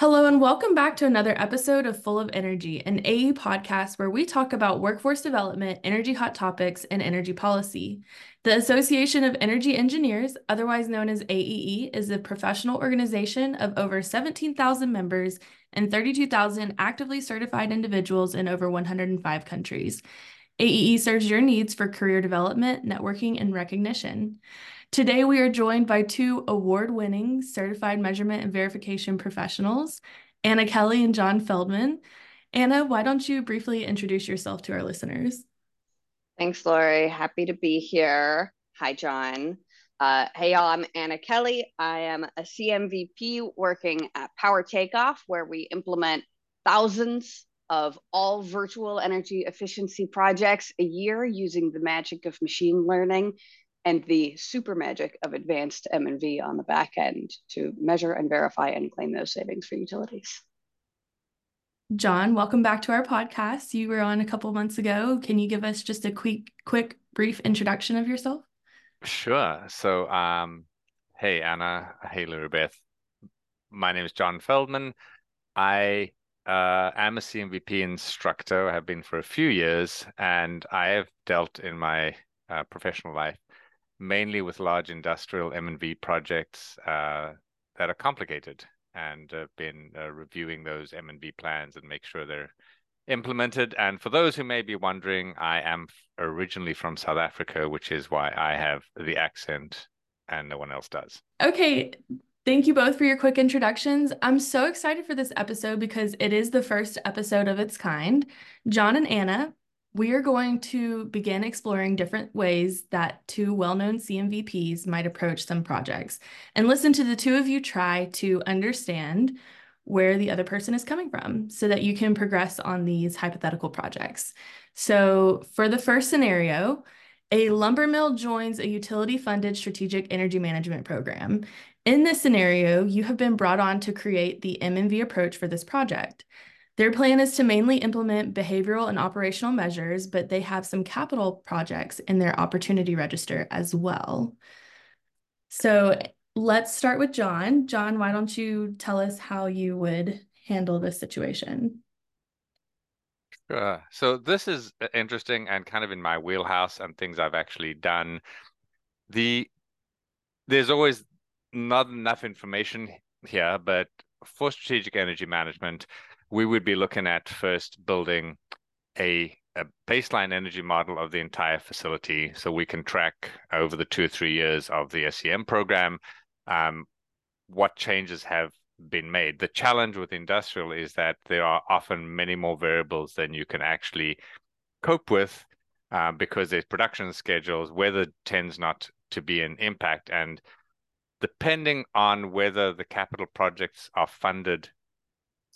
Hello, and welcome back to another episode of Full of Energy, an AE podcast where we talk about workforce development, energy hot topics, and energy policy. The Association of Energy Engineers, otherwise known as AEE, is a professional organization of over 17,000 members and 32,000 actively certified individuals in over 105 countries. AEE serves your needs for career development, networking, and recognition. Today, we are joined by two award-winning certified measurement and verification professionals, Anna Kelly and Jon Feldman. Anna, why don't you briefly introduce yourself to our listeners? Thanks, Lori. Happy to be here. Hi, Jon. Uh, hey, y'all, I'm Anna Kelly. I am a CMVP working at Power Takeoff, where we implement thousands of all virtual energy efficiency projects a year using the magic of machine learning and the super magic of advanced M&V on the back end to measure and verify and claim those savings for utilities. Jon, welcome back to our podcast. You were on a couple months ago. Can you give us just a quick, quick, brief introduction of yourself? Sure. So, um, hey Anna, hey Elizabeth. My name is Jon Feldman. I uh, am a CMVP instructor. I have been for a few years, and I have dealt in my uh, professional life mainly with large industrial M&V projects uh, that are complicated and have been uh, reviewing those M&V plans and make sure they're implemented. And for those who may be wondering, I am originally from South Africa, which is why I have the accent and no one else does. Okay. Thank you both for your quick introductions. I'm so excited for this episode because it is the first episode of its kind. Jon and Anna, we are going to begin exploring different ways that two well-known CMVPs might approach some projects and listen to the two of you try to understand where the other person is coming from so that you can progress on these hypothetical projects. So for the first scenario, a lumber mill joins a utility-funded strategic energy management program. In this scenario, you have been brought on to create the M&V approach for this project. Their plan is to mainly implement behavioral and operational measures, but they have some capital projects in their opportunity register as well. So let's start with Jon. Jon, why don't you tell us how you would handle this situation? Sure. So this is uh, interesting and kind of in my wheelhouse and things I've actually done. The there's always not enough information here, but for strategic energy management, we would be looking at first building a, a baseline energy model of the entire facility so we can track over the two or three years of the SEM program um, what changes have been made. The challenge with industrial is that there are often many more variables than you can actually cope with uh, because there's production schedules, weather tends not to be an impact. And depending on whether the capital projects are funded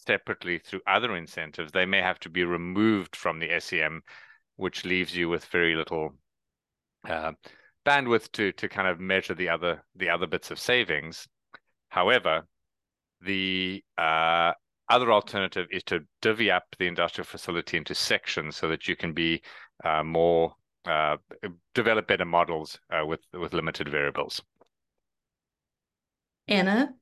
separately through other incentives, they may have to be removed from the SEM, which leaves you with very little uh, bandwidth to to kind of measure the other the other bits of savings. However, the uh, other alternative is to divvy up the industrial facility into sections so that you can be uh, more uh, develop better models uh, with with limited variables. Anna,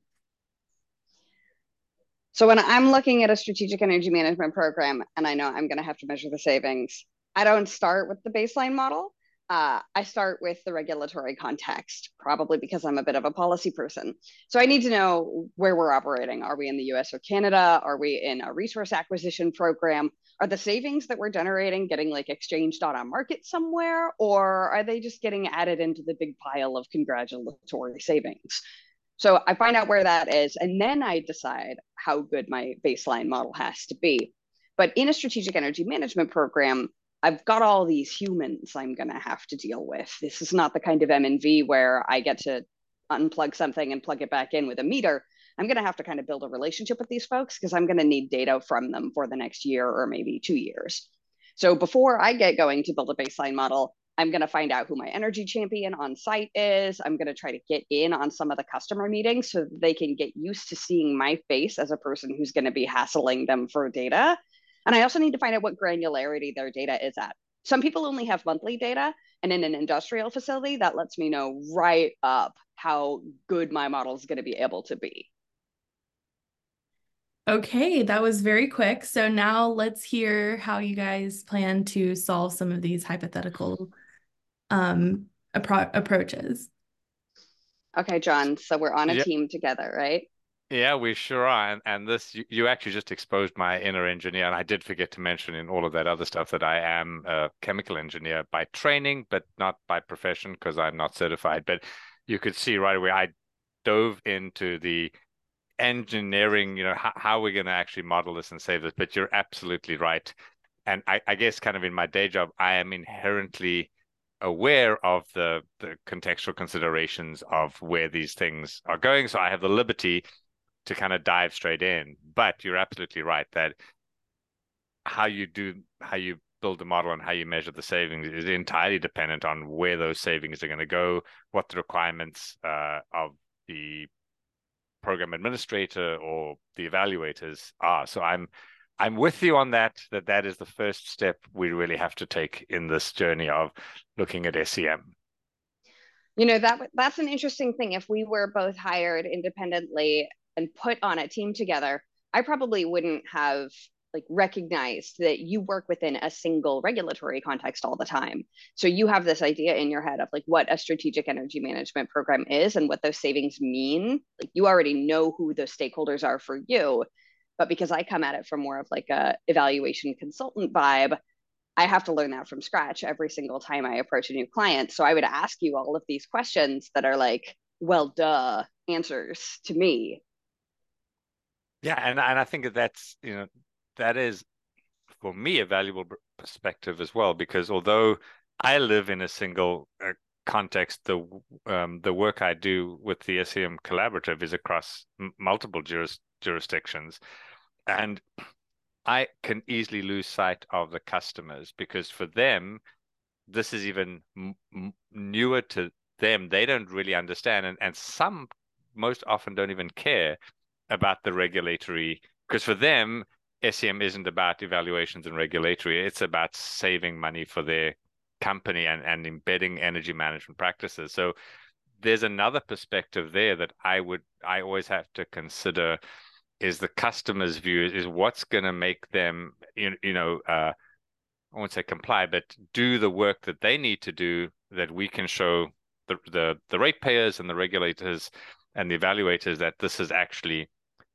so when I'm looking at a strategic energy management program and I know I'm going to have to measure the savings, I don't start with the baseline model. Uh, I start with the regulatory context, probably because I'm a bit of a policy person. So I need to know where we're operating. Are we in the US or Canada? Are we in a resource acquisition program? Are the savings that we're generating getting like exchanged on a market somewhere? Or are they just getting added into the big pile of congratulatory savings? So I find out where that is, and then I decide how good my baseline model has to be. But in a strategic energy management program, I've got all these humans I'm going to have to deal with. This is not the kind of M&V where I get to unplug something and plug it back in with a meter. I'm going to have to kind of build a relationship with these folks because I'm going to need data from them for the next year or maybe two years. So before I get going to build a baseline model, I'm going to find out who my energy champion on site is. I'm going to try to get in on some of the customer meetings so they can get used to seeing my face as a person who's going to be hassling them for data. And I also need to find out what granularity their data is at. Some people only have monthly data, and in an industrial facility, that lets me know right up how good my model is going to be able to be. Okay, that was very quick. So now let's hear how you guys plan to solve some of these hypothetical um, appro approaches. Okay, Jon. So we're on a yep. team together, right? Yeah, we sure are. And, and this, you, you, actually just exposed my inner engineer. And I did forget to mention in all of that other stuff that I am a chemical engineer by training, but not by profession because I'm not certified. But you could see right away, I dove into the engineering, you know, how, how we're going to actually model this and save this. But you're absolutely right. And I, I guess kind of in my day job, I am inherently aware of the, the contextual considerations of where these things are going. So I have the liberty to kind of dive straight in. But you're absolutely right that how you do how you build the model and how you measure the savings is entirely dependent on where those savings are going to go, what the requirements uh, of the program administrator or the evaluators are. So I'm I'm with you on that. That that is the first step we really have to take in this journey of looking at SEM. You know that that's an interesting thing. If we were both hired independently and put on a team together, I probably wouldn't have like recognized that you work within a single regulatory context all the time. So you have this idea in your head of like what a strategic energy management program is and what those savings mean. Like you already know who those stakeholders are for you. But because I come at it from more of like a evaluation consultant vibe, I have to learn that from scratch every single time I approach a new client. So I would ask you all of these questions that are like, well, duh, answers to me yeah, and and I think that that's you know that is for me a valuable perspective as well because although I live in a single uh, context, the um, the work I do with the SEM collaborative is across m- multiple juris- jurisdictions, and I can easily lose sight of the customers because for them, this is even m- newer to them. They don't really understand, and and some most often don't even care about the regulatory because for them SEM isn't about evaluations and regulatory. It's about saving money for their company and, and embedding energy management practices. So there's another perspective there that I would I always have to consider is the customer's view is what's going to make them you, you know uh, I won't say comply but do the work that they need to do that we can show the the, the ratepayers and the regulators and the evaluators that this has actually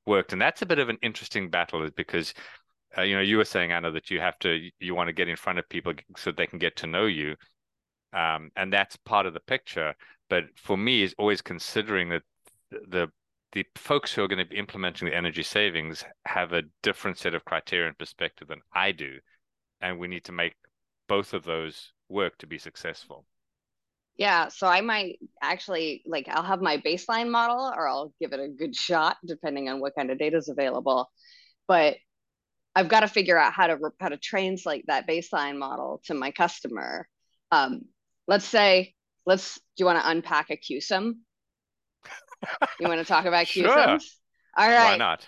worked. And that's a bit of an interesting battle is because uh, you know you were saying anna that you have to you want to get in front of people so they can get to know you um, and that's part of the picture. But for me is always considering that the the folks who are going to be implementing the energy savings have a different set of criteria and perspective than i do and we need to make both of those work to be successful yeah, so I might actually like I'll have my baseline model or I'll give it a good shot depending on what kind of data is available. But I've got to figure out how to how to translate that baseline model to my customer. Um, let's say, let's do you want to unpack a CUSUM? you want to talk about sure. CUSUMs? All right. Why not?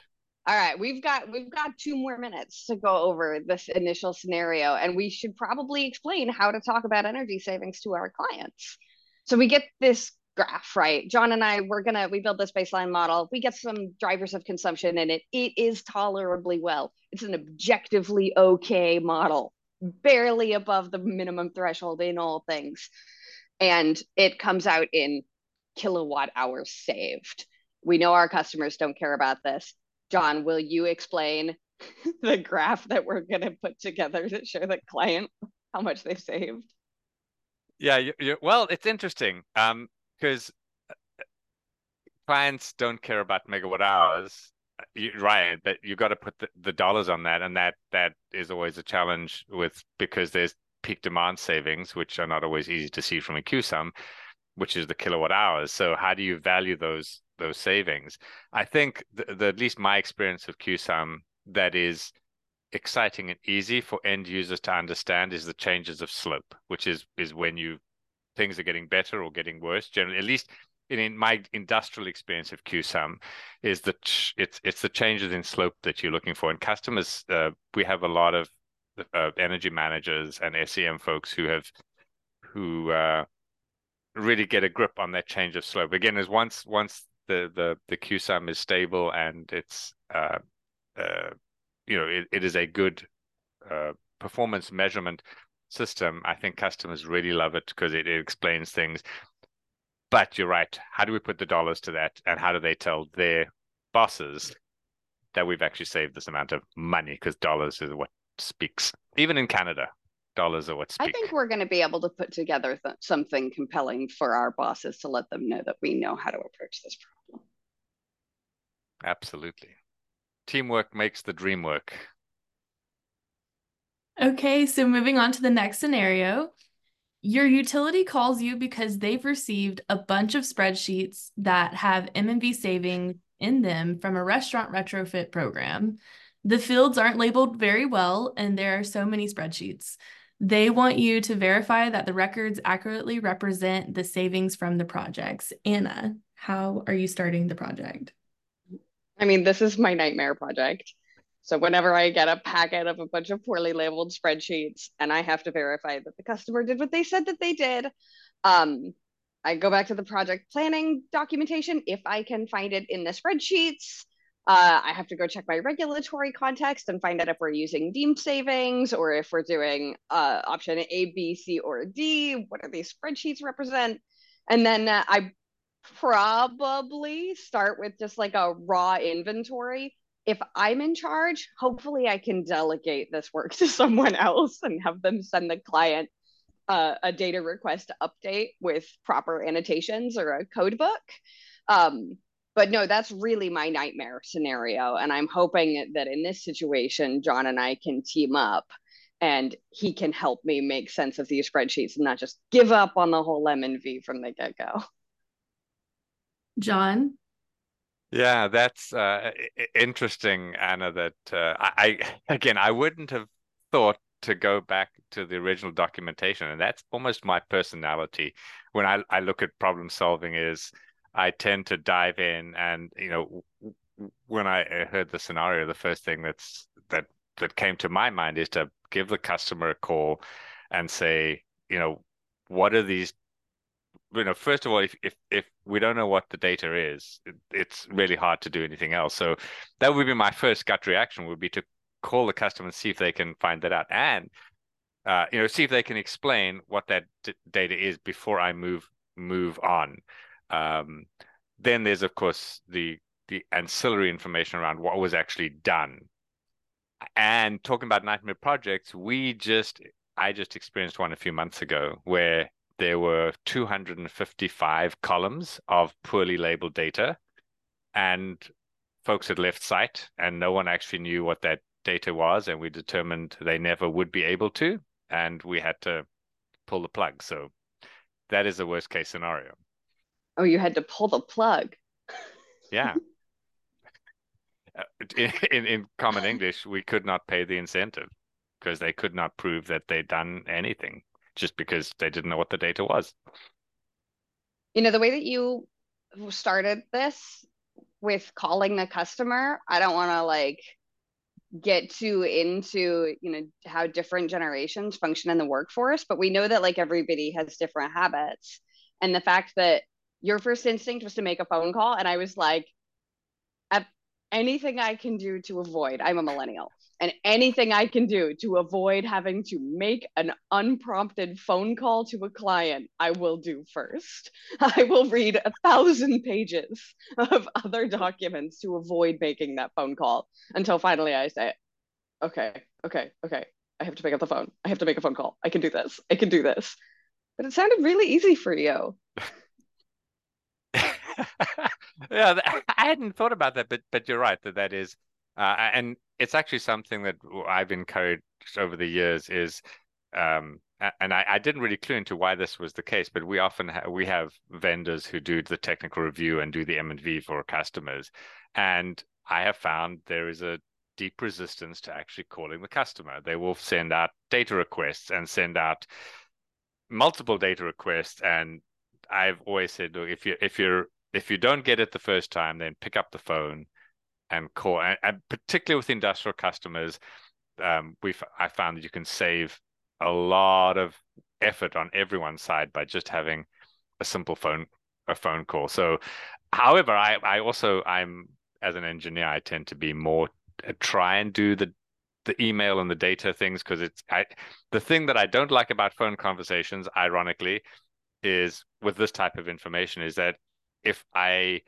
All right, we've got we've got two more minutes to go over this initial scenario, and we should probably explain how to talk about energy savings to our clients. So we get this graph, right? Jon and I, we're gonna we build this baseline model. We get some drivers of consumption in it. It is tolerably well. It's an objectively okay model, barely above the minimum threshold in all things, and it comes out in kilowatt hours saved. We know our customers don't care about this Jon, will you explain the graph that we're going to put together to show the client how much they've saved? Yeah, you, you, well, it's interesting um, because uh, clients don't care about megawatt hours, you, right? But you've got to put the, the dollars on that, and that that is always a challenge with because there's peak demand savings, which are not always easy to see from a Q CUSUM, which is the kilowatt hours. So how do you value those those savings. I think the, the at least my experience of CUSUM that is exciting and easy for end users to understand is the changes of slope, which is is when you things are getting better or getting worse. Generally, at least in, in my industrial experience of CUSUM, is that it's it's the changes in slope that you're looking for. And customers, uh, we have a lot of uh, energy managers and SEM folks who have who uh, really get a grip on that change of slope. Again, is once once the the the CUSUM is stable and it's uh, uh, you know it, it is a good uh, performance measurement system. I think customers really love it because it, it explains things. But you're right. How do we put the dollars to that, and how do they tell their bosses that we've actually saved this amount of money? Because dollars is what speaks, even in Canada dollars are what speak. I think we're going to be able to put together th- something compelling for our bosses to let them know that we know how to approach this problem. Absolutely. Teamwork makes the dream work. Okay, so moving on to the next scenario. Your utility calls you because they've received a bunch of spreadsheets that have M&V savings in them from a restaurant retrofit program. The fields aren't labeled very well, and there are so many spreadsheets. They want you to verify that the records accurately represent the savings from the projects. Anna, how are you starting the project? I mean, this is my nightmare project. So whenever I get a packet of a bunch of poorly labeled spreadsheets and I have to verify that the customer did what they said that they did, um, I go back to the project planning documentation if I can find it in the spreadsheets. Uh, I have to go check my regulatory context and find out if we're using deemed savings or if we're doing uh, option A, B, C, or D. What do these spreadsheets represent? And then uh, I probably start with just like a raw inventory. If I'm in charge, hopefully I can delegate this work to someone else and have them send the client uh, a data request update with proper annotations or a code book. Um, but no, that's really my nightmare scenario. And I'm hoping that in this situation, Jon and I can team up and he can help me make sense of these spreadsheets and not just give up on the whole M&V from the get go. Jon? Yeah, that's uh, interesting, Anna. That uh, I, again, I wouldn't have thought to go back to the original documentation, and that's almost my personality. When I, I look at problem solving, is I tend to dive in, and you know, when I heard the scenario, the first thing that's that that came to my mind is to give the customer a call and say, you know, what are these you know first of all if if, if we don't know what the data is it, it's really hard to do anything else. So that would be my first gut reaction would be to call the customer and see if they can find that out and uh, you know see if they can explain what that d- data is before i move move on um, then there's of course the the ancillary information around what was actually done. And talking about nightmare projects, we just I just experienced one a few months ago where there were 255 columns of poorly labeled data and folks had left site and no one actually knew what that data was and we determined they never would be able to and we had to pull the plug so that is the worst case scenario oh, you had to pull the plug. Yeah. Uh, in, in, in common English, we could not pay the incentive because they could not prove that they'd done anything just because they didn't know what the data was. You know, the way that you started this with calling the customer, I don't want to like get too into you know how different generations function in the workforce but we know that like everybody has different habits and the fact that your first instinct was to make a phone call and i was like anything i can do to avoid i'm a millennial and anything i can do to avoid having to make an unprompted phone call to a client i will do first. I will read a thousand pages of other documents to avoid making that phone call until finally i say okay okay okay i have to pick up the phone. I have to make a phone call. I can do this. I can do this. But it sounded really easy for you yeah, I hadn't thought about that, but but you're right that that is, uh, and it's actually something that I've encouraged over the years is, um, and I, I didn't really clue into why this was the case, but we often ha- we have vendors who do the technical review and do the M and V for customers, and I have found there is a deep resistance to actually calling the customer. They will send out data requests and send out multiple data requests and I've always said, look, if you if you're if you don't get it the first time, then pick up the phone and call. And, and particularly with industrial customers, um, we I found that you can save a lot of effort on everyone's side by just having a simple phone a phone call. So, however, I I also I'm as an engineer, I tend to be more uh, try and do the the email and the data things because it's I the thing that I don't like about phone conversations, ironically, is with this type of information is that if I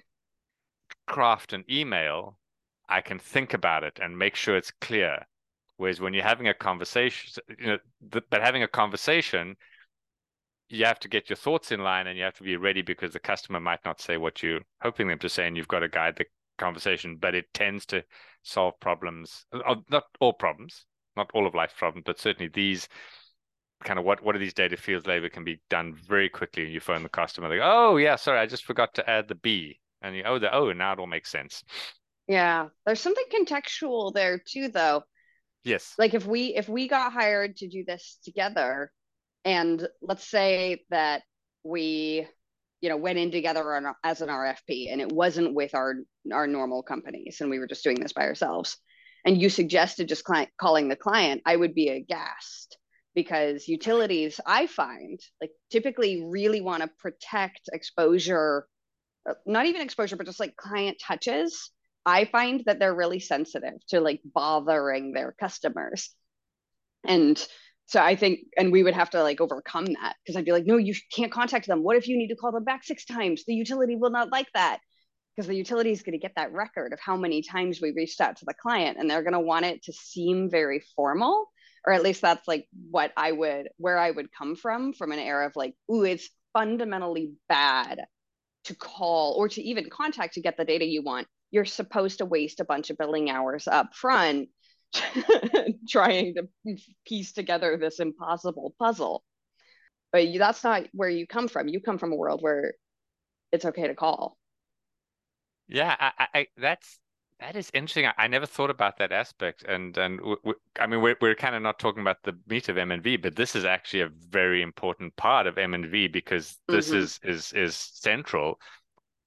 craft an email, I can think about it and make sure it's clear. Whereas when you're having a conversation, you know, the, but having a conversation, you have to get your thoughts in line and you have to be ready because the customer might not say what you're hoping them to say, and you've got to guide the conversation. But it tends to solve problems, uh, not all problems, not all of life's problems, but certainly these kind of what what are these data fields labor can be done very quickly. And you phone the customer, go, "Oh yeah, sorry, I just forgot to add the B," and you oh the oh now it all makes sense. Yeah, there's something contextual there too, though. Yes. Like if we if we got hired to do this together, and let's say that we, you know, went in together on, as an RFP, and it wasn't with our our normal companies, and we were just doing this by ourselves, and you suggested just client, calling the client, I would be aghast because utilities I find like typically really want to protect exposure, uh, not even exposure, but just like client touches I find that they're really sensitive to like bothering their customers. And so I think, and we would have to like overcome that because I'd be like, no, you can't contact them. What if you need to call them back six times? The utility will not like that because the utility is going to get that record of how many times we reached out to the client and they're going to want it to seem very formal or at least that's like what I would where I would come from from an era of like ooh it's fundamentally bad to call or to even contact to get the data you want you're supposed to waste a bunch of billing hours up front trying to piece together this impossible puzzle. But you, that's not where you come from. You come from a world where it's okay to call. Yeah, I, I that's that is interesting. I, I, never thought about that aspect, and and w- w- I mean we're we're kind of not talking about the meat of M and V, but this is actually a very important part of M and V because this mm-hmm. is is is central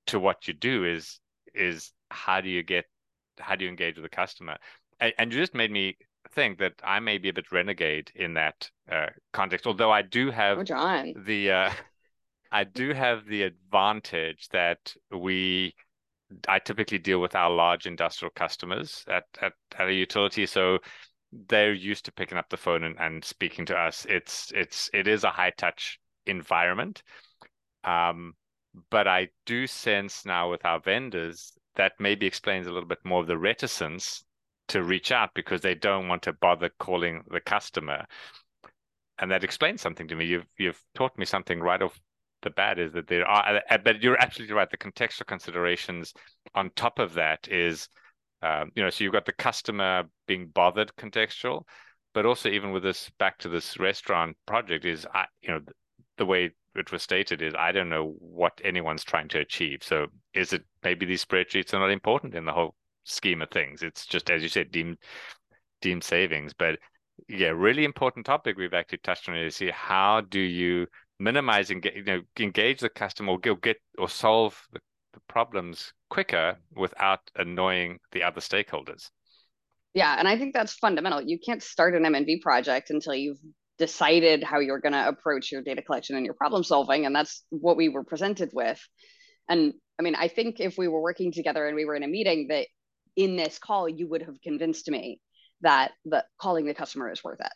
to what you do. Is is how do you get how do you engage with the customer and, and you just made me think that i may be a bit renegade in that uh, context although i do have oh, Jon. the uh, i do have the advantage that we i typically deal with our large industrial customers at at, at a utility so they're used to picking up the phone and, and speaking to us it's it's it is a high touch environment um but I do sense now with our vendors that maybe explains a little bit more of the reticence to reach out because they don't want to bother calling the customer. And that explains something to me. You've you've taught me something right off the bad is that there are uh, but you're absolutely right. The contextual considerations on top of that is um, you know, so you've got the customer being bothered contextual, but also even with this back to this restaurant project is I you know the way it was stated is I don't know what anyone's trying to achieve. So is it maybe these spreadsheets are not important in the whole scheme of things? It's just as you said, deemed deemed savings. But yeah, really important topic we've actually touched on is see how do you minimize and you know engage the customer or get or solve the, the problems quicker without annoying the other stakeholders. Yeah, and I think that's fundamental. You can't start an MNV project until you've decided how you're going to approach your data collection and your problem solving and that's what we were presented with and i mean i think if we were working together and we were in a meeting that in this call you would have convinced me that the calling the customer is worth it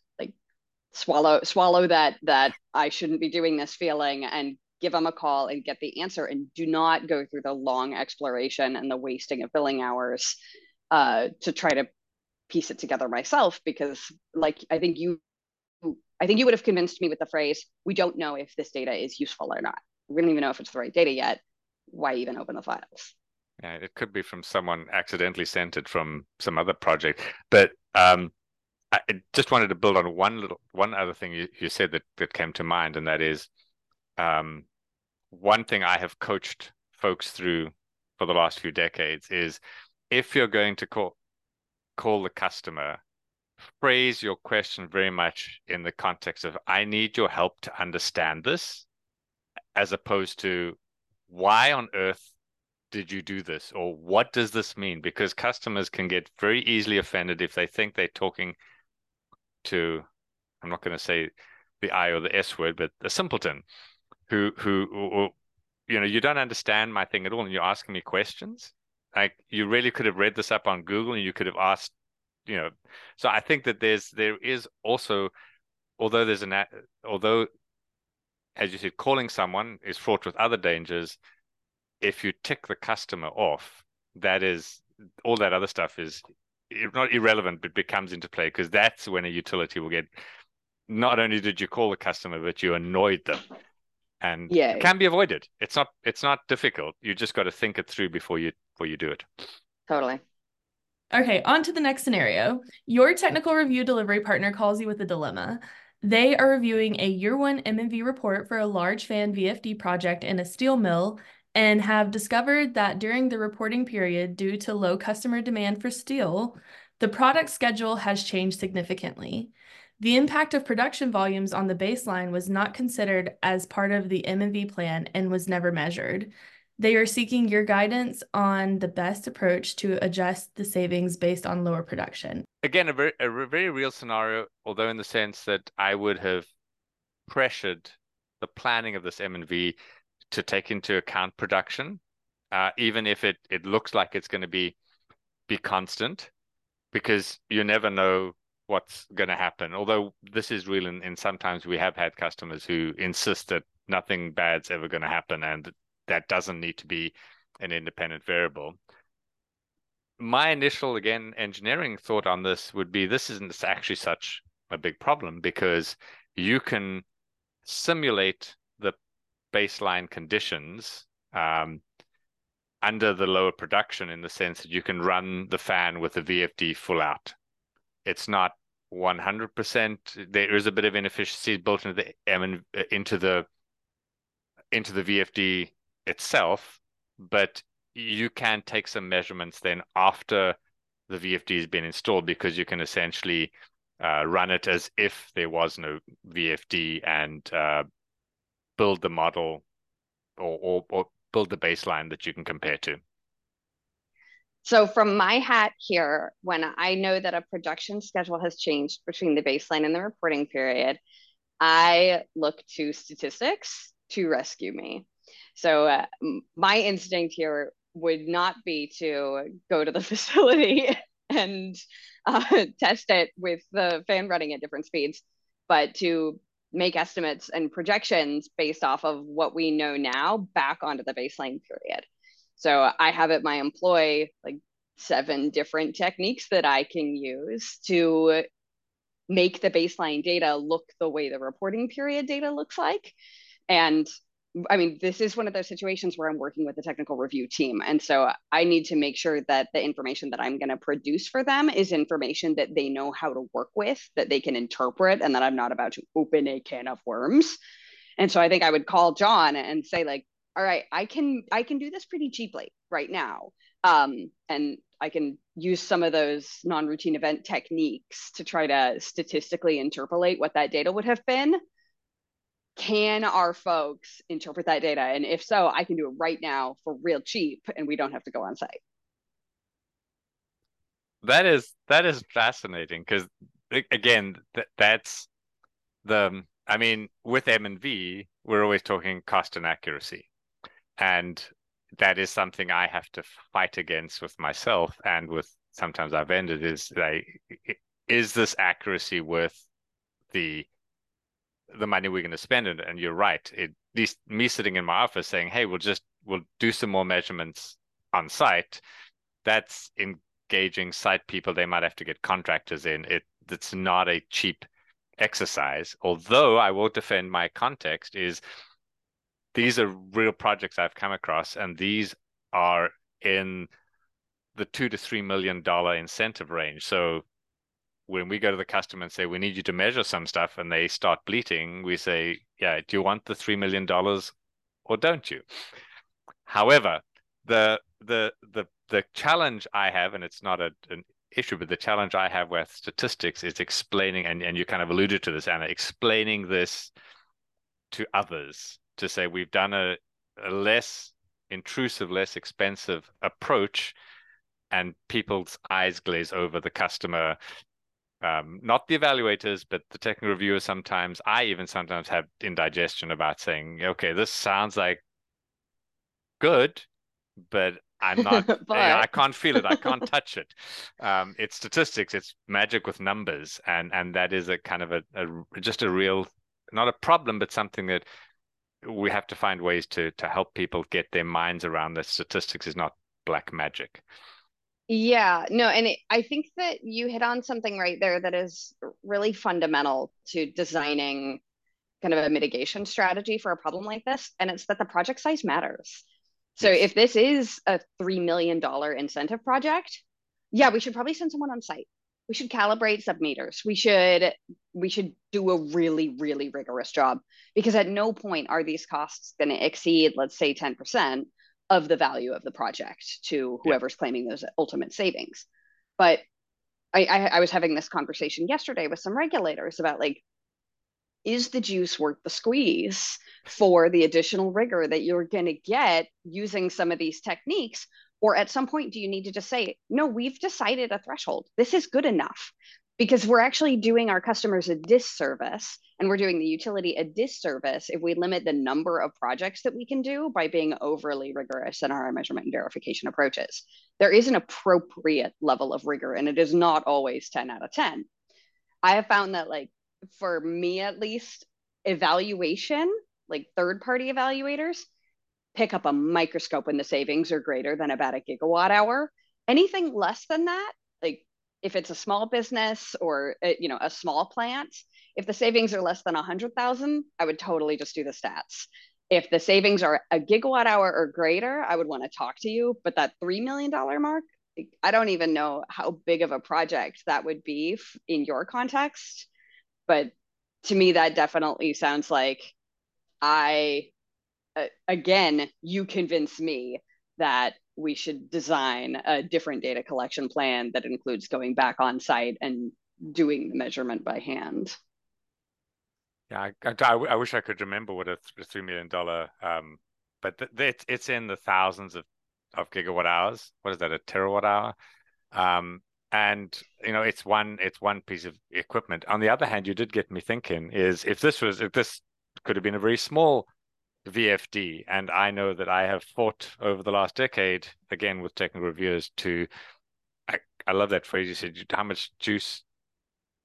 swallow swallow that that i shouldn't be doing this feeling and give them a call and get the answer and do not go through the long exploration and the wasting of billing hours uh, to try to piece it together myself because like i think you I think you would have convinced me with the phrase, we don't know if this data is useful or not. We don't even know if it's the right data yet. Why even open the files? Yeah, it could be from someone accidentally sent it from some other project. But um, I just wanted to build on one little one other thing you, you said that, that came to mind, and that is um, one thing I have coached folks through for the last few decades is if you're going to call call the customer phrase your question very much in the context of I need your help to understand this, as opposed to why on earth did you do this or what does this mean? Because customers can get very easily offended if they think they're talking to, I'm not going to say the I or the S word, but a simpleton who, who, who, you know, you don't understand my thing at all and you're asking me questions. Like you really could have read this up on Google and you could have asked you know, so I think that there's there is also, although there's an although, as you said, calling someone is fraught with other dangers. If you tick the customer off, that is all that other stuff is not irrelevant, but becomes into play because that's when a utility will get. Not only did you call the customer, but you annoyed them, and yeah. it can be avoided. It's not. It's not difficult. You just got to think it through before you before you do it. Totally. Okay, on to the next scenario. Your technical review delivery partner calls you with a dilemma. They are reviewing a year one M&V report for a large fan VFD project in a steel mill and have discovered that during the reporting period, due to low customer demand for steel, the product schedule has changed significantly. The impact of production volumes on the baseline was not considered as part of the M&V plan and was never measured. They are seeking your guidance on the best approach to adjust the savings based on lower production. Again, a very, a very real scenario, although in the sense that I would have pressured the planning of this M&V to take into account production, uh, even if it, it looks like it's going to be be constant, because you never know what's going to happen. Although this is real, and, and sometimes we have had customers who insist that nothing bad's ever going to happen, and that doesn't need to be an independent variable. My initial, again, engineering thought on this would be this isn't actually such a big problem because you can simulate baseline conditions um, under the lower production in the sense that you can run the fan with the VFD full out. It's not 100%. There is a bit of inefficiency built into the into the into the VFD itself, but you can take some measurements then after the VFD has been installed because you can essentially uh, run it as if there was no VFD and uh, build the model or, or, or build the baseline that you can compare to. So from my hat here, when I know that a production schedule has changed between the baseline and the reporting period, I look to statistics to rescue me. So uh, my instinct here would not be to go to the facility and uh, test it with the fan running at different speeds, but to make estimates and projections based off of what we know now back onto the baseline period. So I have at my employ like seven different techniques that I can use to make the baseline data look the way the reporting period data looks like. And I mean, this is one of those situations where I'm working with the technical review team. And so I need to make sure that the information that I'm going to produce for them is information that they know how to work with, that they can interpret, and that I'm not about to open a can of worms. And so I think I would call Jon and say, like, all right, I can I can do this pretty cheaply right now. Um, and I can use some of those non-routine event techniques to try to statistically interpolate what that data would have been can our folks interpret that data? And if so, I can do it right now for real cheap and we don't have to go on site. That is that is fascinating because again, th- that's the I mean, with M and V, we're always talking cost and accuracy. And that is something I have to fight against with myself and with sometimes our vendors is like is this accuracy worth the the money we're going to spend it. And you're right. It, least me sitting in my office saying, "Hey, we'll just we'll do some more measurements on site." That's engaging site people. They might have to get contractors in. It it's not a cheap exercise. Although I will defend my context is these are real projects I've come across, and these are in the two to three million dollar incentive range. So when we go to the customer and say we need you to measure some stuff and they start bleating we say yeah do you want the $3 million or don't you? However the the the the challenge i have and it's not a, an issue but the challenge i have with statistics is explaining and, and you kind of alluded to this anna explaining this to others to say we've done a, a less intrusive less expensive approach and people's eyes glaze over the customer um, not the evaluators, but the technical reviewers sometimes, I even sometimes have indigestion about saying, okay, this sounds like good, but I'm not. but... I can't feel it. I can't touch it. Um, it's statistics. It's magic with numbers, and and that is a kind of a, a just a real, not a problem, but something that we have to find ways to to help people get their minds around that statistics is not black magic. Yeah, no, and it, I think that you hit on something right there that is really fundamental to designing kind of a mitigation strategy for a problem like this, and it's that the project size matters. So yes. if this is a $3 million incentive project, yeah, we should probably send someone on site. We should calibrate submeters. We should we should do a really really rigorous job because at no point are these costs going to exceed let's say 10% of the value of the project to whoever's yeah. claiming those ultimate savings. But I, I, I was having this conversation yesterday with some regulators about like is the juice worth the squeeze for the additional rigor that you're going to get using some of these techniques? Or at some point, do you need to just say, no, we've decided a threshold. This is good enough because we're actually doing our customers a disservice and we're doing the utility a disservice if we limit the number of projects that we can do by being overly rigorous in our measurement and verification approaches. There is an appropriate level of rigor and it is not always 10 out of 10. I have found that like for me at least, evaluation, like third party evaluators, pick up a microscope when the savings are greater than about a gigawatt hour. Anything less than that, if it's a small business or a, uh, you know a small plant, if the savings are less than a hundred thousand, I would totally just do the stats. If the savings are a gigawatt hour or greater, I would want to talk to you. But that three million dollar mark, I don't even know how big of a project that would be in your context but to me that definitely sounds like i uh, again you convince me that we should design a different data collection plan that includes going back on site and doing the measurement by hand. Yeah i, I, I wish i could remember what a three million dollar um but th- it's it's in the thousands of of gigawatt hours. What is that a terawatt hour? Um and you know it's one it's one piece of equipment. On the other hand you did get me thinking is if this was if this could have been a very small vfd and i know that i have fought over the last decade again with technical reviewers to i, I love that phrase you said how much juice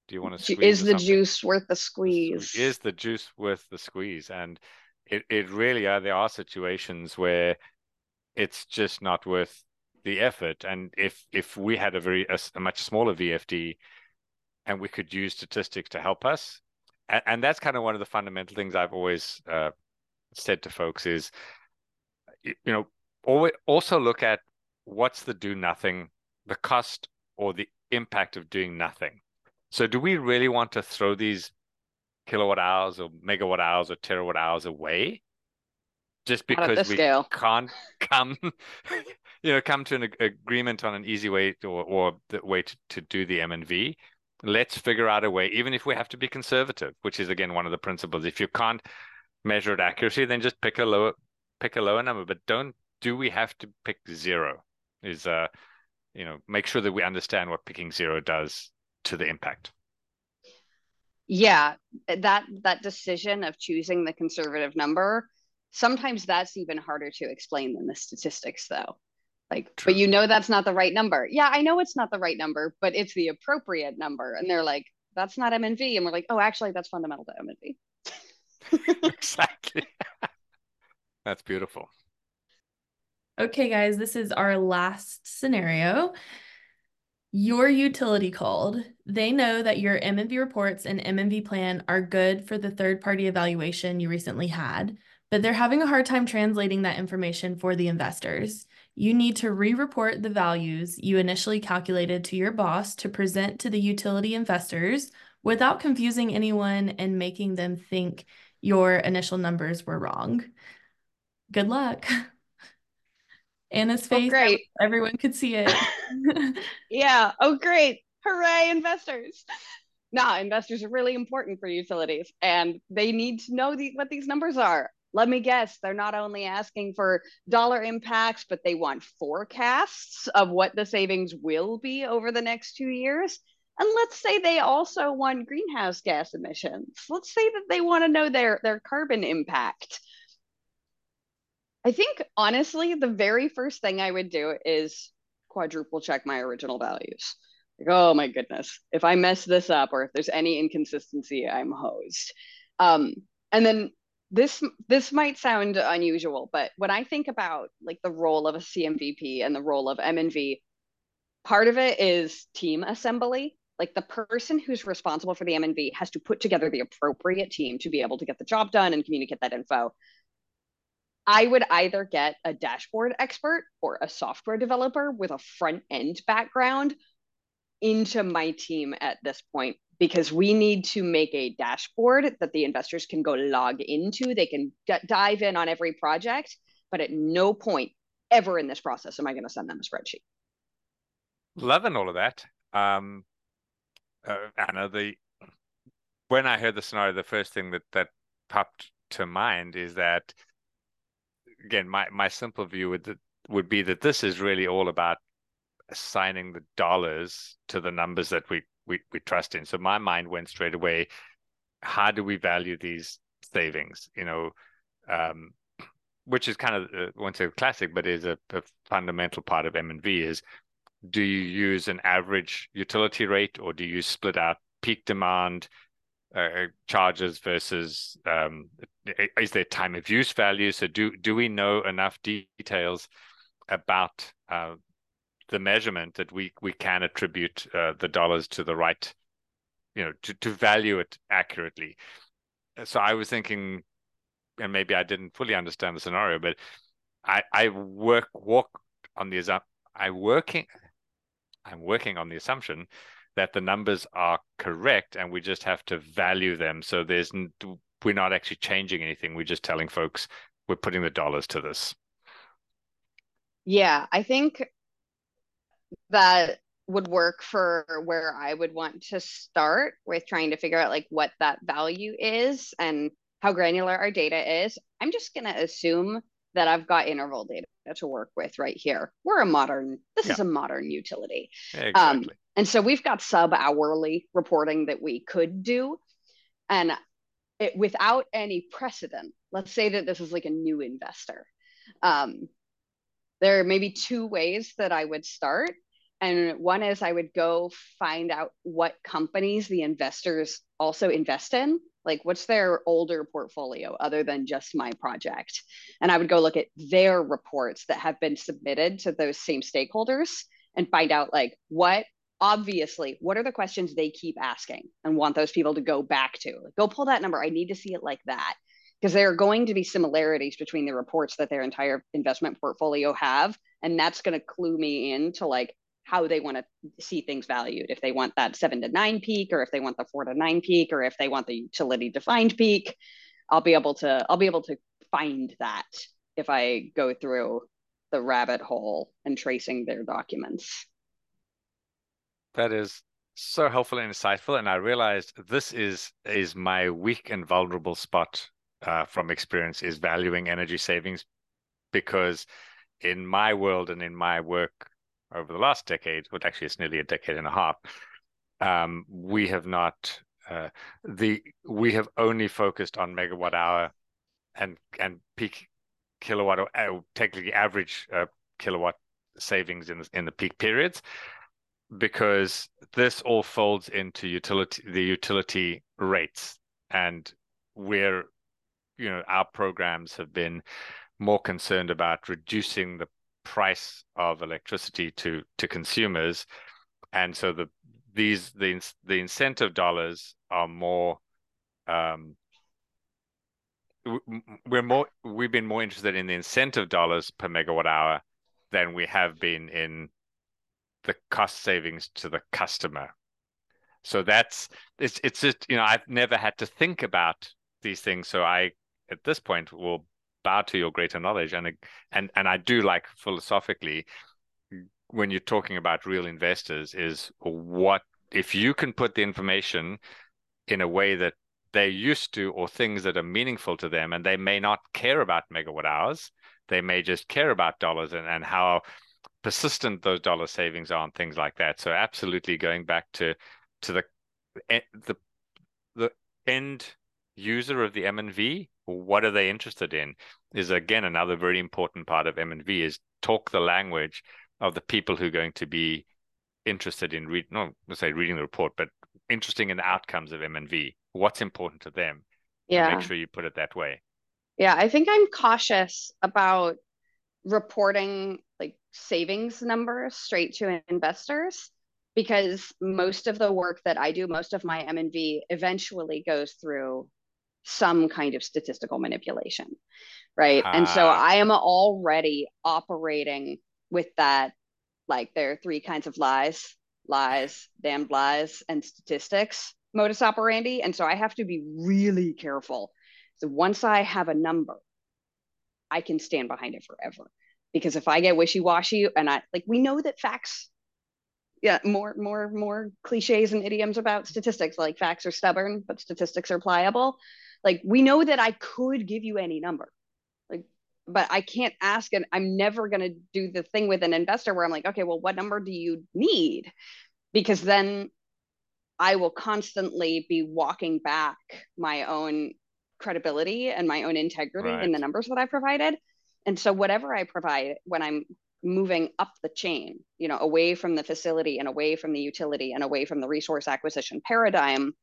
do you want to squeeze is the juice worth the squeeze is the juice worth the squeeze and it, it really are there are situations where it's just not worth the effort. And if if we had a very a, a much smaller VFD, and we could use statistics to help us, and, and that's kind of one of the fundamental things I've always uh, said to folks is, you know, always also look at what's the do nothing, the cost or the impact of doing nothing. So, do we really want to throw these kilowatt hours or megawatt hours or terawatt hours away just because we scale. can't come you know come to an agreement on an easy way to, or, or the way to, to do the M&V let's figure out a way even if we have to be conservative which is again one of the principles if you can't measure accuracy, then just pick a lower pick a lower number. But don't do we have to pick zero? Is uh you know make sure that we understand what picking zero does to the impact. Yeah that that decision of choosing the conservative number sometimes that's even harder to explain than the statistics though. Like True. but you know that's not the right number. Yeah i know it's not the right number but it's the appropriate number. And they're like that's not mnv and we're like oh actually that's fundamental to mnv exactly that's beautiful okay guys this is our last scenario your utility called. They know that your MNV reports and MNV plan are good for the third party evaluation you recently had but they're having a hard time translating that information for the investors. You need to re-report the values you initially calculated to your boss to present to the utility investors without confusing anyone and making them think your initial numbers were wrong. Good luck. Anna's oh, face, oh, great. everyone could see it. yeah. Oh, great. Hooray, investors. Nah, investors are really important for utilities and they need to know the, what these numbers are let me guess, they're not only asking for dollar impacts, but they want forecasts of what the savings will be over the next two years. And let's say they also want greenhouse gas emissions. Let's say that they want to know their, their carbon impact. I think honestly, the very first thing I would do is quadruple check my original values. Like, oh my goodness, if I mess this up or if there's any inconsistency, I'm hosed. Um, and then this this might sound unusual, but when I think about like the role of a CMVP and the role of MNV, part of it is team assembly. Like the person who's responsible for the M&V has to put together the appropriate team to be able to get the job done and communicate that info. I would either get a dashboard expert or a software developer with a front end background into my team at this point because we need to make a dashboard that the investors can go log into. They can d- dive in on every project, but at no point ever in this process am I going to send them a spreadsheet. Loving all of that. Um, uh, Anna, the when I heard the scenario, the first thing that that popped to mind is that again, my my simple view would that, would be that this is really all about assigning the dollars to the numbers that we we we trust in. So my mind went straight away. How do we value these savings? You know, um, which is kind of uh, won't say classic, but is a, a fundamental part of M and V. Is do you use an average utility rate or do you split out peak demand uh, charges versus um, is there time of use value? So do do we know enough details about uh, the measurement that we we can attribute uh, the dollars to the right, you know, to to value it accurately? So I was thinking, and maybe I didn't fully understand the scenario, but I I work walk on the I working I'm working on the assumption that the numbers are correct and we just have to value them. So there's we're not actually changing anything. We're just telling folks we're putting the dollars to this. Yeah, I think that would work for where I would want to start with trying to figure out like what that value is and how granular our data is. I'm just going to assume that I've got interval data to work with right here. We're a modern, this yeah. is a modern utility. Um, exactly. Um, and so we've got sub hourly reporting that we could do. And it, without any precedent, let's say that this is like a new investor. Um, there may be two ways that I would start. And one is I would go find out what companies the investors also invest in like what's their older portfolio other than just my project? And i would go look at their reports that have been submitted to those same stakeholders and find out like what obviously what are the questions they keep asking and want those people to go back to? Like, go pull that number. I need to see it like that. Because there are going to be similarities between the reports that their entire investment portfolio have and that's going to clue me into like how they want to see things valued. If they want that seven to nine peak or if they want the four to nine peak or if they want the utility defined peak i'll be able to i'll be able to find that if i go through the rabbit hole and tracing their documents. That is so helpful and insightful and i realized this is is my weak and vulnerable spot uh, from experience is valuing energy savings because in my world and in my work over the last decade, but actually it's nearly a decade and a half, um, we have not uh, the we have only focused on megawatt hour and and peak kilowatt or uh, technically average uh, kilowatt savings in the, in the peak periods because this all folds into utility the utility rates. And we're you know our programs have been more concerned about reducing the price of electricity to to consumers, and so the these the the incentive dollars are more. Um, we're more we've been more interested in the incentive dollars per megawatt hour than we have been in the cost savings to the customer. So that's it's it's just you know I've never had to think about these things. So I at this point will bow to your greater knowledge. And and and I do like philosophically when you're talking about real investors is what if you can put the information in a way that they're used to or things that are meaningful to them and they may not care about megawatt hours they may just care about dollars and, and how persistent those dollar savings are and things like that. So absolutely going back to to the eh, the the end user of the M and V what are they interested in is again another very important part of m&v is talk the language of the people who are going to be interested in read not say reading the report but interesting in the outcomes of m&v what's important to them yeah make sure you put it that way. Yeah i think i'm cautious about reporting like savings numbers straight to investors because most of the work that I do, most of my M&V eventually goes through some kind of statistical manipulation, right? Ah. And so ah. I am already operating with that, like there are three kinds of lies, lies, damned lies, and statistics modus operandi. And so I have to be really careful. So once I have a number, I can stand behind it forever. Because if I get wishy-washy and I like we know that facts yeah, more more more cliches and idioms about statistics like facts are stubborn, but statistics are pliable. Like we know that I could give you any number. Like but I can't ask and I'm never going to do the thing with an investor where I'm like, okay, well what number do you need? Because then I will constantly be walking back my own credibility and my own integrity right. in the numbers that I provided. And so whatever I provide when I'm moving up the chain, you know, away from the facility and away from the utility and away from the resource acquisition paradigm,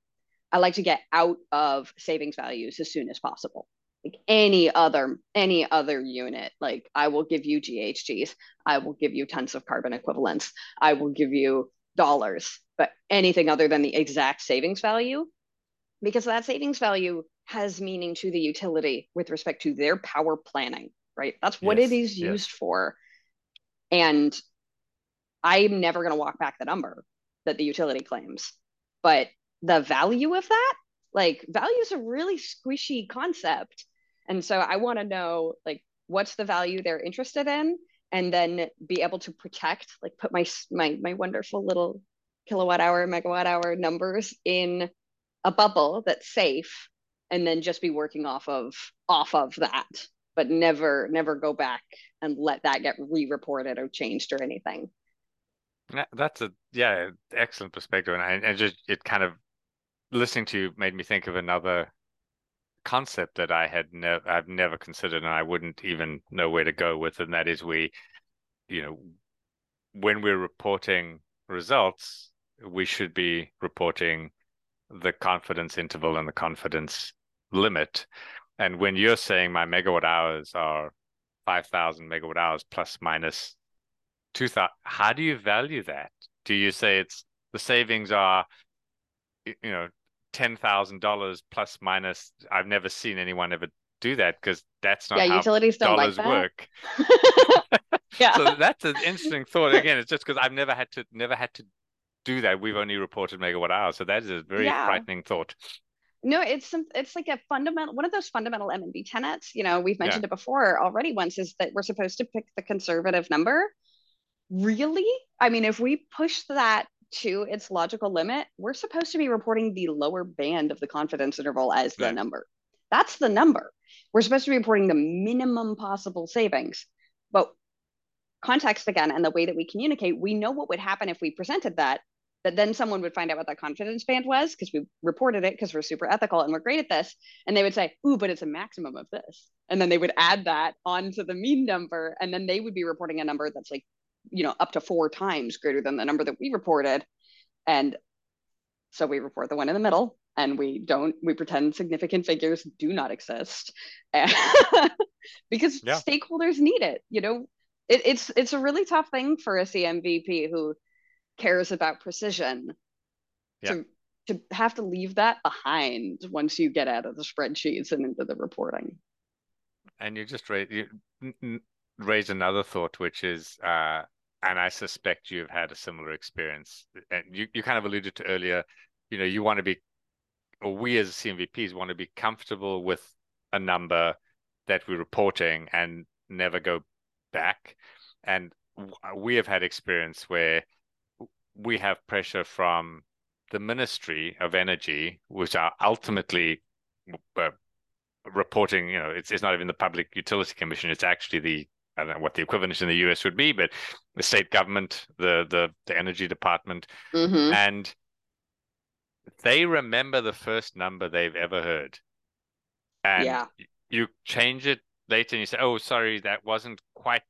I like to get out of savings values as soon as possible. Like any other any other unit, like I will give you GHGs, I will give you tons of carbon equivalents, I will give you dollars, but anything other than the exact savings value, because that savings value has meaning to the utility with respect to their power planning, right? That's what yes, it is yes. used for and I'm never going to walk back the number that the utility claims. But the value of that, like value is a really squishy concept. And so I want to know like what's the value they're interested in? And then be able to protect, like put my my my wonderful little kilowatt hour, megawatt hour numbers in a bubble that's safe and then just be working off of off of that but never never go back and let that get re-reported or changed or anything. That's a yeah excellent perspective. And I, and just it kind of listening to you made me think of another concept that I had never I've never considered and I wouldn't even know where to go with and that is we you know when we're reporting results we should be reporting the confidence interval and the confidence limit and when you're saying my megawatt hours are 5,000 megawatt hours plus minus 2,000, how do you value that? Do you say it's the savings are, you know, $10,000 plus minus? I've never seen anyone ever do that because that's not yeah, how utilities don't dollars like work. yeah. So that's an interesting thought. Again, it's just because I've never had to never had to do that. We've only reported megawatt hours. So that is a very yeah. frightening thought. No, it's some, it's like a fundamental one of those fundamental M and V tenets. You know, we've mentioned yeah. it before already. Once is that we're supposed to pick the conservative number. Really, I mean, if we push that to its logical limit, we're supposed to be reporting the lower band of the confidence interval as the number. That's the number. We're supposed to be reporting the minimum possible savings. But context again and the way that we communicate, we know what would happen if we presented that that then someone would find out what that confidence band was because we reported it because we're super ethical and we're great at this. And they would say, Ooh, but it's a maximum of this. And then they would add that onto the mean number. And then they would be reporting a number that's like, you know, up to four times greater than the number that we reported. And so we report the one in the middle and we don't, we pretend significant figures do not exist because yeah. stakeholders need it. You know, it, it's, it's a really tough thing for a CMVP who cares about precision yeah. to to have to leave that behind once you get out of the spreadsheets and into the reporting and you're just right. you raise another thought which is uh and i suspect you've had a similar experience and you, you kind of alluded to earlier you know you want to be or we as cmvps want to be comfortable with a number that we're reporting and never go back and we have had experience where we have pressure from the Ministry of Energy, which are ultimately uh, reporting. You know, it's it's not even the Public Utility Commission; it's actually the I don't know what the equivalent in the US would be, but the state government, the the the energy department, mm-hmm. and they remember the first number they've ever heard. And yeah. you change it later and you say, "Oh, sorry, that wasn't quite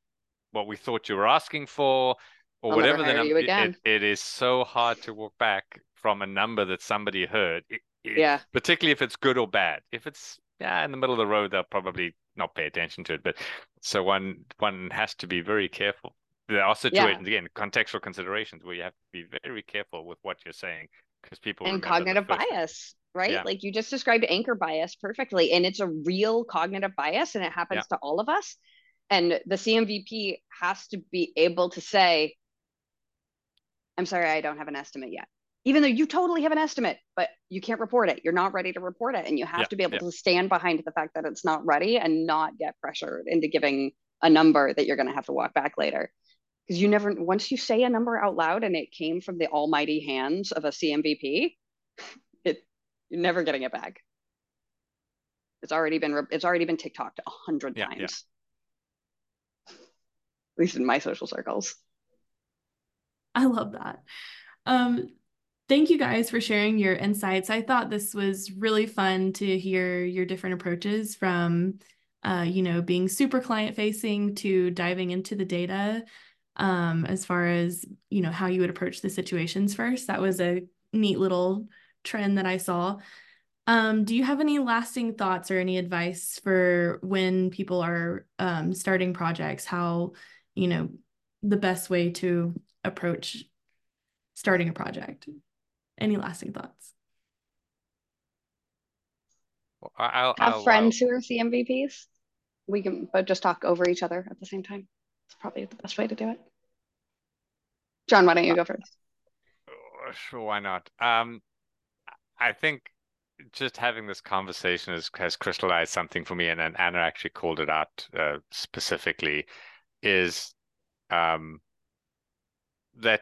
what we thought you were asking for," or I'll whatever the number. It, it is so hard to walk back from a number that somebody heard. It- Yeah. particularly if it's good or bad. If it's yeah in the middle of the road, they'll probably not pay attention to it. But so one one has to be very careful. There are situations again, contextual considerations where you have to be very careful with what you're saying because people and cognitive bias, right? Yeah. Like you just described anchor bias perfectly. And it's a real cognitive bias and it happens to all of us. And the CMVP has to be able to say, I'm sorry, I don't have an estimate yet. Even though you totally have an estimate, but you can't report it. You're not ready to report it. And you have Yeah, to be able yeah. to stand behind the fact that it's not ready and not get pressured into giving a number that you're going to have to walk back later. Because you never, once you say a number out loud and it came from the almighty hands of a CMVP, it you're never getting it back. It's already been it's already been TikToked a hundred Yeah, yeah. times. At least in my social circles. I love that. Um, thank you guys for sharing your insights. I thought this was really fun to hear your different approaches from, uh, you know, being super client facing to diving into the data, um, as far as, you know, how you would approach the situations first. That was a neat little trend that I saw. Um, do you have any lasting thoughts or any advice for when people are um, starting projects? How, you know, the best way to approach starting a project? Any lasting thoughts? I- I'll, Have I'll, uh, friends who are CMVPs. We can but just talk over each other at the same time. It's probably the best way to do it. Jon, why don't you go first? Uh, Sure, why not? Um, I think just having this conversation has, has crystallized something for me, and, and Anna actually called it out uh, specifically, is um, that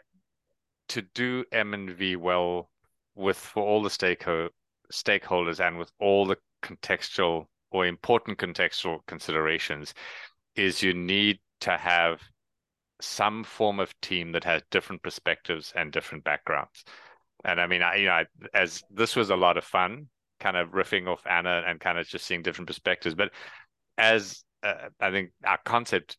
to do M and V well with for all the stakeho stakeholders and with all the contextual or important contextual considerations is you need to have some form of team that has different perspectives and different backgrounds. And I mean, I, you know, I, as this was a lot of fun, kind of riffing off Anna and kind of just seeing different perspectives. But as uh, I think our concept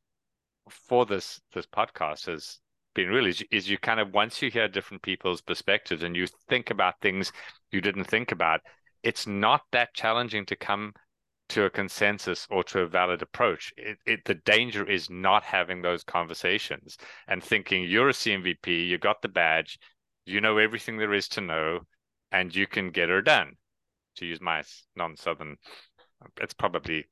for this this podcast has been really is, is you kind of once you hear different people's perspectives and you think about things you didn't think about, it's not that challenging to come to a consensus or to a valid approach. It, it, the danger is not having those conversations and thinking you're a CMVP, you got the badge, you know everything there is to know, and you can get her done. To use my non-southern, it's probably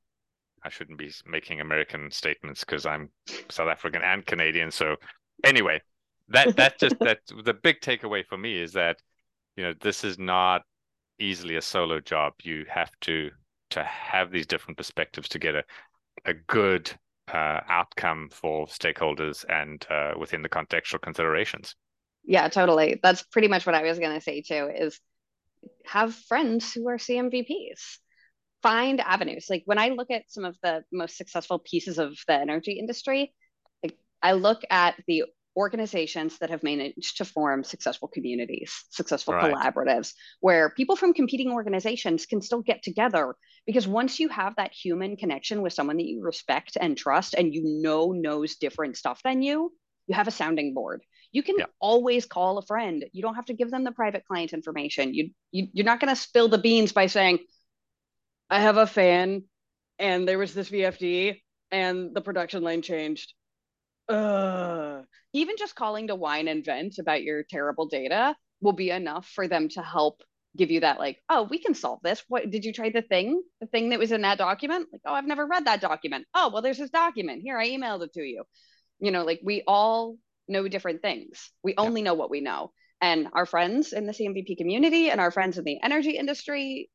I shouldn't be making American statements because I'm South African and Canadian. So anyway, that that just that the big takeaway for me is that you know this is not easily a solo job. You have to to have these different perspectives to get a a good uh, outcome for stakeholders and uh, within the contextual considerations. Yeah, totally. That's pretty much what I was going to say too is have friends who are CMVPs. Find avenues. Like when I look at some of the most successful pieces of the energy industry, I look at the organizations that have managed to form successful communities, successful Right. collaboratives, where people from competing organizations can still get together. Because once you have that human connection with someone that you respect and trust and you know knows different stuff than you, you have a sounding board. You can Yeah. always call a friend. You don't have to give them the private client information. You, you you're not going to spill the beans by saying, "I have a fan, and there was this VFD, and the production line changed." Ugh. Even just calling to whine and vent about your terrible data will be enough for them to help give you that like, "Oh, we can solve this. What did you try the thing? The thing that was in that document? Like, oh, I've never read that document. Oh, well, there's this document here. I emailed it to you." You know, like we all know different things. We only know what we know. And our friends in the CMVP community and our friends in the energy industry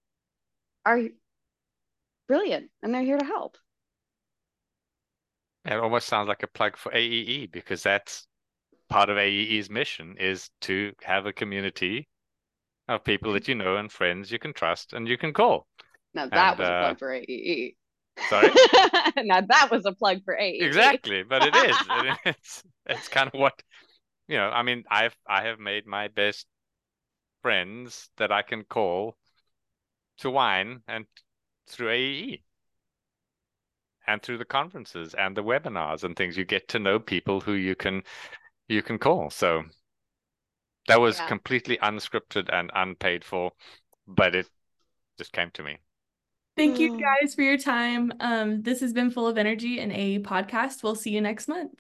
are brilliant and they're here to help. It almost sounds like a plug for AEE because that's part of AEE's mission is to have a community of people that you know and friends you can trust and you can call. Now that And, was a uh, plug for AEE. Sorry? now that was a plug for AEE. exactly but it is it's it's kind of what you know i mean i've i have made my best friends that i can call to whine and through AEE and through the conferences and the webinars and things, you get to know people who you can you can call. So that was yeah. completely unscripted and unpaid for, but it just came to me. Thank you mm. guys for your time. Um, this has been Full of Energy and a podcast. We'll see you next month.